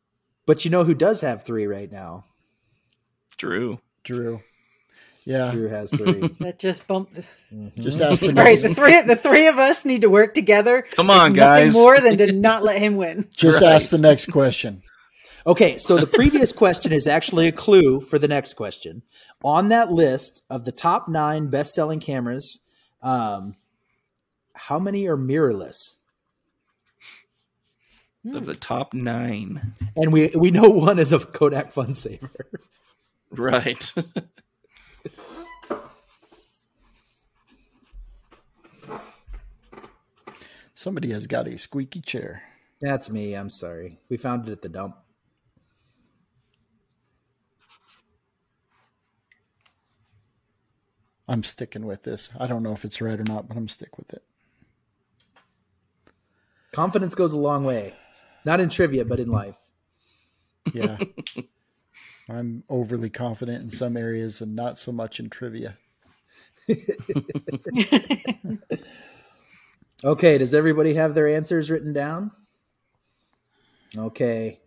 but you know who does have three right now? Drew. Drew, yeah, Drew has three. That just bumped. just ask the All right, next. the three the three of us need to work together. Come on, Nothing guys. more than to not let him win. Just Right. ask the next question. Okay, so the previous question is actually a clue for the next question. On that list of the top nine best selling cameras, um, how many are mirrorless? Of the top nine. And we we know one is a Kodak FunSaver. Right. Somebody has got a squeaky chair. That's me. I'm sorry. We found it at the dump. I'm sticking with this. I don't know if it's right or not, but I'm stick with it. Confidence goes a long way, not in trivia, but in life. Yeah. I'm overly confident in some areas and not so much in trivia. Okay, does everybody have their answers written down? Okay.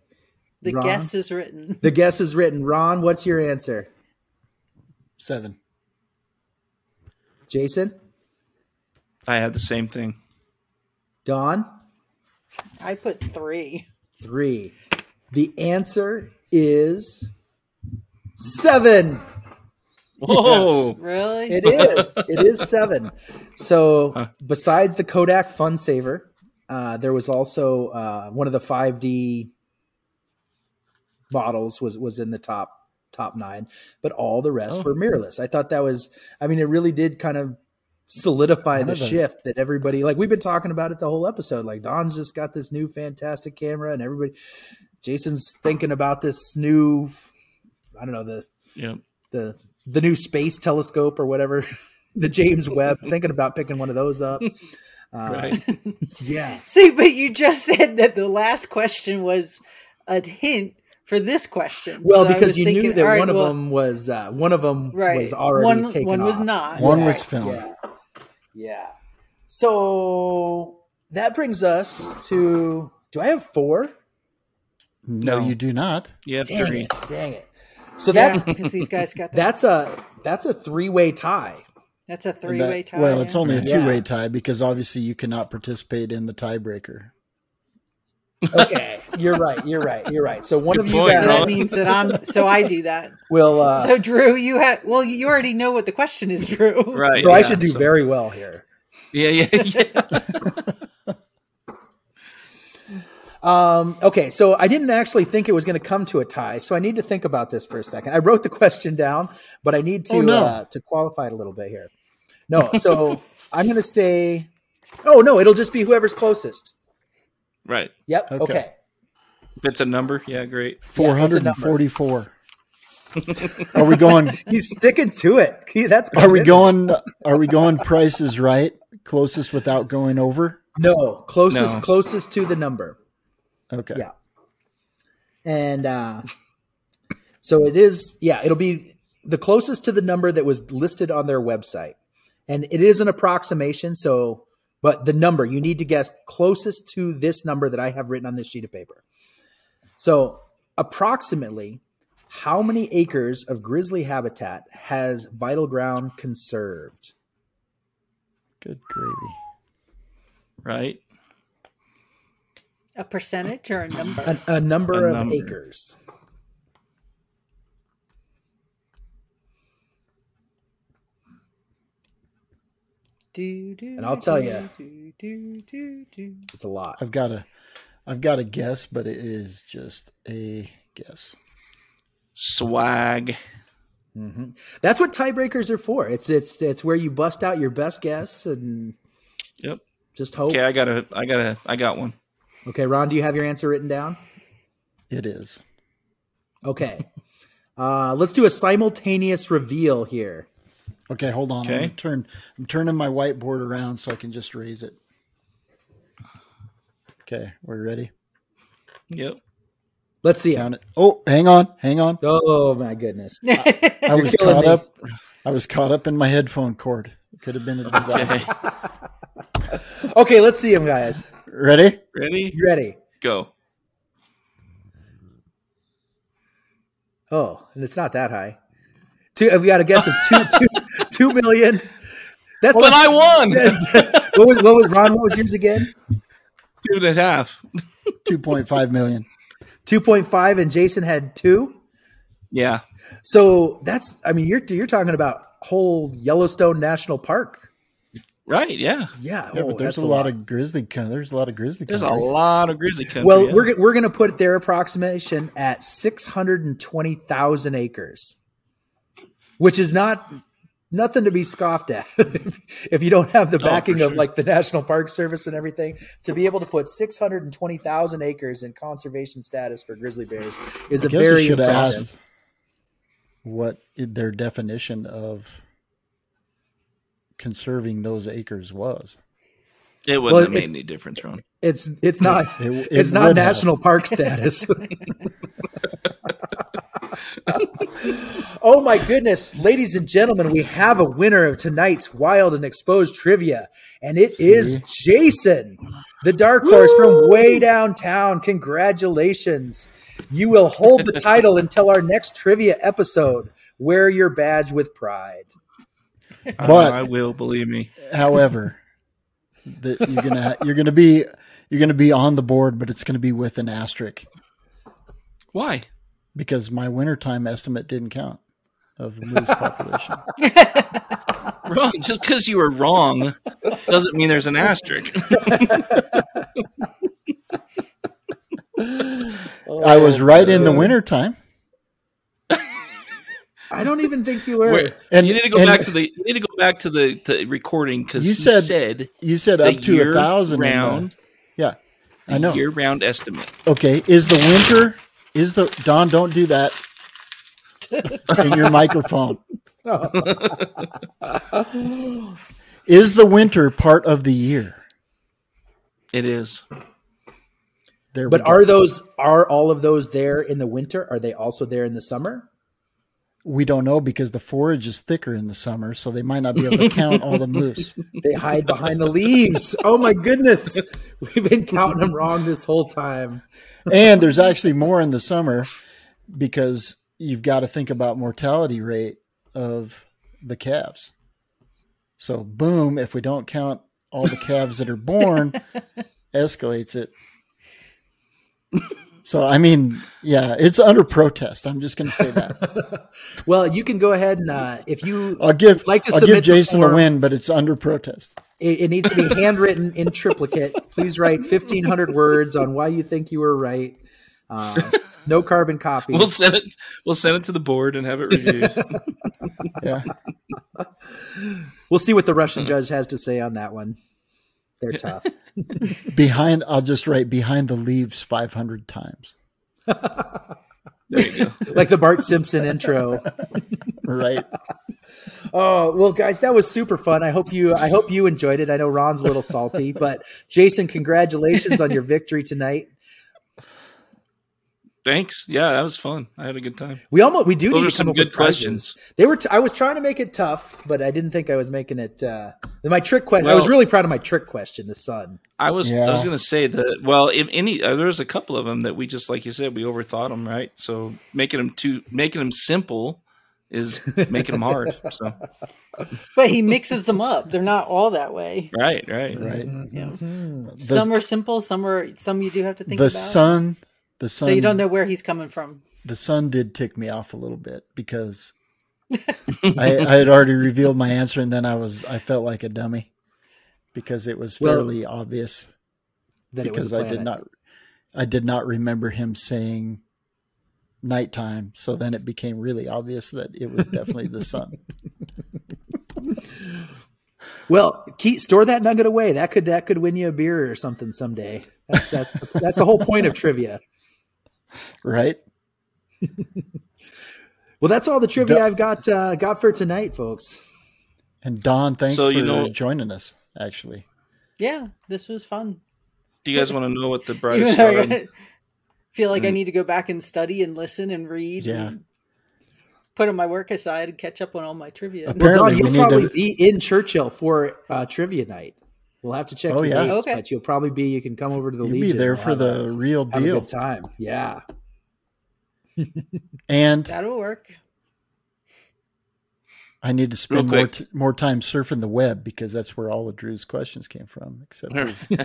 The Ron? guess is written. The guess is written. Ron, what's your answer? Seven. Jason? I had the same thing. Dawn? I put three. Three. The answer is seven. Whoa. Really? It is. it is seven. So besides the Kodak FunSaver, uh, there was also uh, one of the 5D models was was in the top top nine, but all the rest Oh. were mirrorless. I thought that was. I mean, it really did kind of solidify One the the- shift that everybody like. We've been talking about it the whole episode. Like Dawn's just got this new fantastic camera, and everybody. Jason's thinking about this new. I don't know the Yep. the the new space telescope or whatever, the James Webb. thinking about picking one of those up. Uh, Right. Yeah. See, but you just said that the last question was a hint for this question. Well, So because you thinking, knew that all right, one of well, them was uh, one of them right. was already one, taken. one was off. not. One Yeah. was filmed. Yeah. Yeah. So that brings us to. Do I have four? No, No. you do not. You have Dang three. it! Dang it! So Yeah, that's because these guys got that. that's a that's a three way tie. That's a three way tie. well, it's yeah. only a two way tie because obviously you cannot participate in the tiebreaker. Okay, you're right. You're right. You're right. So one Good of you point, So that means that I'm. So I do that. Well, Uh, So Drew, you have. Well, you already know what the question is, Drew. Right. so I should do so- very well here. Yeah, yeah, yeah. Um, okay, so I didn't actually think it was going to come to a tie, so I need to think about this for a second. I wrote the question down, but I need to Oh, no. uh, to qualify it a little bit here. No, so I'm going to say, oh no, it'll just be whoever's closest. right. Yep. Okay. Okay. If it's a number, yeah, great. Four it's a hundred and forty-four. are we going? He's sticking to it. He- That's Are we going? Are we going? Price is right. Closest without going over. No, closest No. closest to the number. Okay. Yeah. And uh, so it is, yeah, it'll be the closest to the number that was listed on their website. And it is an approximation. So, but the number, you need to guess closest to this number that I have written on this sheet of paper. So, approximately how many acres of grizzly habitat has Vital Ground conserved? Good gravy. Right? A percentage or a number? A, a number A of number. acres. Do, do, And I'll tell do. It's a lot. I've got a, I've got a guess, but it is just a guess. Swag. hmm That's what tiebreakers are for. It's it's it's where you bust out your best guess and Yep. just hope. Okay, I got a I got a I got one. Okay, Ron, do you have your answer written down? It is. Okay. Uh, let's do a simultaneous reveal here. Okay, hold on. Okay. I'm turn. I'm turning my whiteboard around so I can just raise it. Okay, we're ready. Yep. Let's see. Count it. Oh, hang on, hang on. Oh my goodness. I was caught me. up. I was caught up in my headphone cord. It could have been a disaster. Okay. Okay, let's see them, guys. Ready? Ready? Ready? Go. Oh, and it's not that high. Two. We got a guess of two, two, two million. That's Well, then I won. what was what was Ron? What was yours again? Two and a half. Two point five million. Two point five, and Jason had two. Yeah. So that's. I mean, you're you're talking about whole Yellowstone National Park. Right. Yeah. Yeah, Yeah, oh, but there's a lot, of grizzly. co- There's a lot of grizzly. There's a lot of grizzly country. Well, yeah. we're we're we're going to put their approximation at six hundred and twenty thousand acres, which is not nothing to be scoffed at. if you don't have the Oh, backing of like the National Park Service and everything, to be able to put six hundred and twenty thousand acres in conservation status for grizzly bears is I a guess I very should impressive. asked what their definition of conserving those acres was. it wouldn't well, have made any difference, Ron. It's it's not It- it it's not would have. national park status. oh my goodness, ladies and gentlemen, we have a winner of tonight's wild and exposed trivia, and it is Jason, the dark horse from way downtown. Congratulations. You will hold the title until our next trivia episode. Wear your badge with pride. But- I will believe me. However, that you're gonna ha- you're gonna be you're gonna be on the board, but it's gonna be with an asterisk Why? because my wintertime estimate didn't count of the moose population. Ron, just because you were wrong doesn't mean there's an asterisk. I was right in the oh, wintertime. I don't even think you were. Wait, And- you need to go and- back to the you need to go back to the to recording because You you said- said, You said the up to a year thousand. round. Yeah, I know. year round estimate. Okay, is the winter is the Dawn? Don't do that in your microphone. is the winter part of the year? It is. There, But are those are all of those there in the winter? Are they also there in the summer? We don't know because the forage is thicker in the summer, so they might not be able to count all the moose. They hide behind the leaves. Oh my goodness. We've been counting them wrong this whole time. And there's actually more in the summer because you've got to think about mortality rate of the calves. So boom, if we don't count all the calves that are born, escalates it. So I mean, yeah, it's under protest. I'm just going to say that. Well, you can go ahead and uh, if you I'll give Like to I'll give submit the Jason a win, but it's under protest. it, it needs to be handwritten in triplicate. Please write 1500 words on why you think you were right. Uh, no carbon copy. We'll send it. We'll send it to the board and have it reviewed. Yeah. We'll see what the Russian judge has to say on that one. They're tough. Behind I'll just write behind the leaves 500 times. there you go. like the Bart Simpson intro. Right? Oh well, guys, that was super fun. I hope you I hope you enjoyed it. I know Ron's a little salty, but Jason, congratulations on your victory tonight. Thanks. Yeah, that was fun. I had a good time. We almost we do Those need are to some come up good with prizes. questions. They were. T- I was trying to make it tough, but I didn't think I was making it. Uh, my trick question. I was really proud of my trick question. The sun. I was I was gonna say that. Well, if any uh, there's a couple of them that we just like you said we overthought them, right? So making them too making them simple is making them hard. So But he mixes them up. They're not all that way. right, right, Right. You know, Mm-hmm. The, some are simple. Some are some you do have to think the about. sun, the sun. so you don't know where he's coming from. the sun did tick me off a little bit because I, I had already revealed my answer and then I was I felt like a dummy because it was Well, fairly obvious That it was because I did not I did not remember him saying nighttime so then it became really obvious that it was definitely the sun Well, keep store that nugget away. That could that could win you a beer or something someday. That's that's the, that's the whole point of trivia. right Well, that's all the trivia Duh. I've got uh, got for tonight, folks. and Dawn thanks So, for you know- joining us actually Yeah, this was fun. Do you guys want to know what the Even brightest star? I feel like I Mm. need to go back and study and listen and read. Yeah. and put my work aside and catch up on all my trivia. Apparently Well, Dawn, we you'll probably to- be in Churchill for uh, trivia night. We'll have to check Oh, the yeah. dates, Okay. but you'll probably be. You can come over to the you'll Legion. be there We'll for the a, real have a deal good time. Yeah. and That'll work. I need to spend more t- more time surfing the web because that's where all of Drew's questions came from. Except,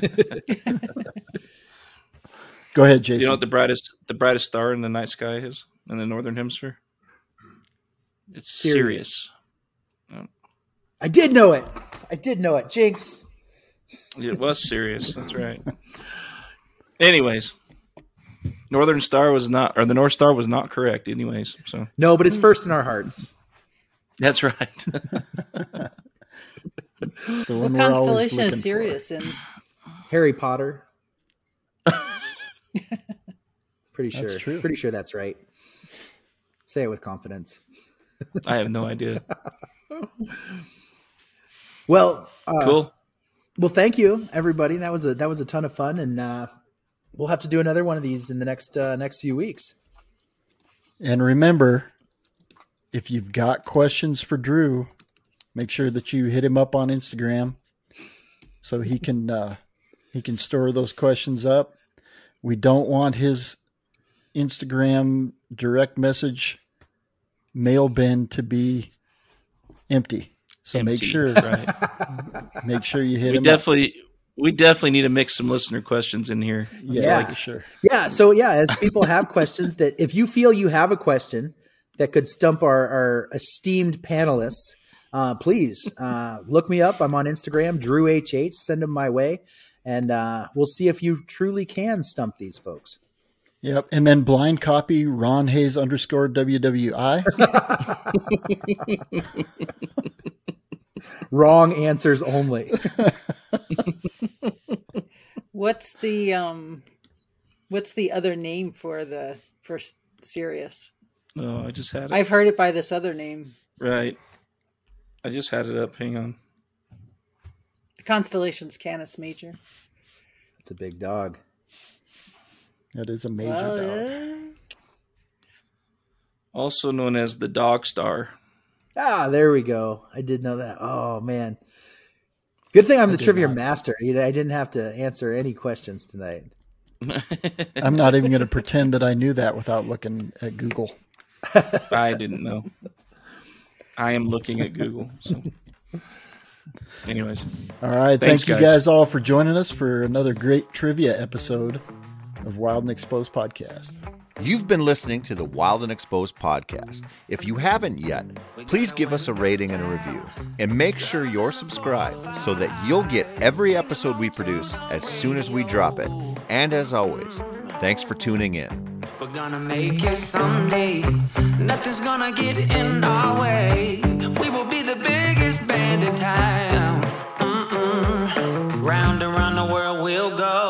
go ahead, Jason. you know what the brightest the brightest star in the night sky is in the northern hemisphere? It's Sirius. Sirius. I did know it. I did know it. Jinx. It was serious. That's right. Anyways, Northern Star was not, or the North Star was not correct. Anyways, so No, but it's first in our hearts. that's right. the What one we're constellation is Sirius in? Harry Potter. Pretty sure. That's true. Pretty sure that's right. Say it with confidence. I have no idea. Well, uh, Cool. Well, thank you, everybody. That was a that was a ton of fun, and uh, we'll have to do another one of these in the next uh, next few weeks. And remember, if you've got questions for Drew, make sure that you hit him up on Instagram so he can uh, he can store those questions up. We don't want his Instagram direct message mail bin to be empty. So make sure Right. make sure you hit we him up. definitely we definitely need to mix some listener questions in here. Yeah, Yeah. for sure. Yeah. So yeah, as people have questions that if you feel you have a question that could stump our, our esteemed panelists, uh, please uh, look me up. I'm on Instagram, Drew HH. Send them my way, and uh, we'll see if you truly can stump these folks. Yep. And then blind copy Ron Hayes underscore WWI. Wrong answers only. What's the um, what's the other name for the for S- Sirius? Oh, I just had it. I've heard it by this other name. right. I just had it up. Hang on. The constellation's Canis Major. It's a big dog. That is a major Well, dog. yeah. Also known as the Dog Star. Ah, there we go. I did know that. Oh man, good thing I'm the trivia not. master. I didn't have to answer any questions tonight. I'm not even going to pretend that I knew that without looking at Google. I didn't know. I am looking at Google. So, anyways, All right. Thanks, thank you guys. guys all for joining us for another great trivia episode of Wild and Exposed Podcast. You've been listening to the Wild and Exposed podcast. If you haven't yet, please give us a rating and a review. And make sure you're subscribed so that you'll get every episode we produce as soon as we drop it. And as always, thanks for tuning in. We're gonna make it someday. Nothing's gonna get in our way. We will be the biggest band in town. Mm-mm. Round and round the world we'll go.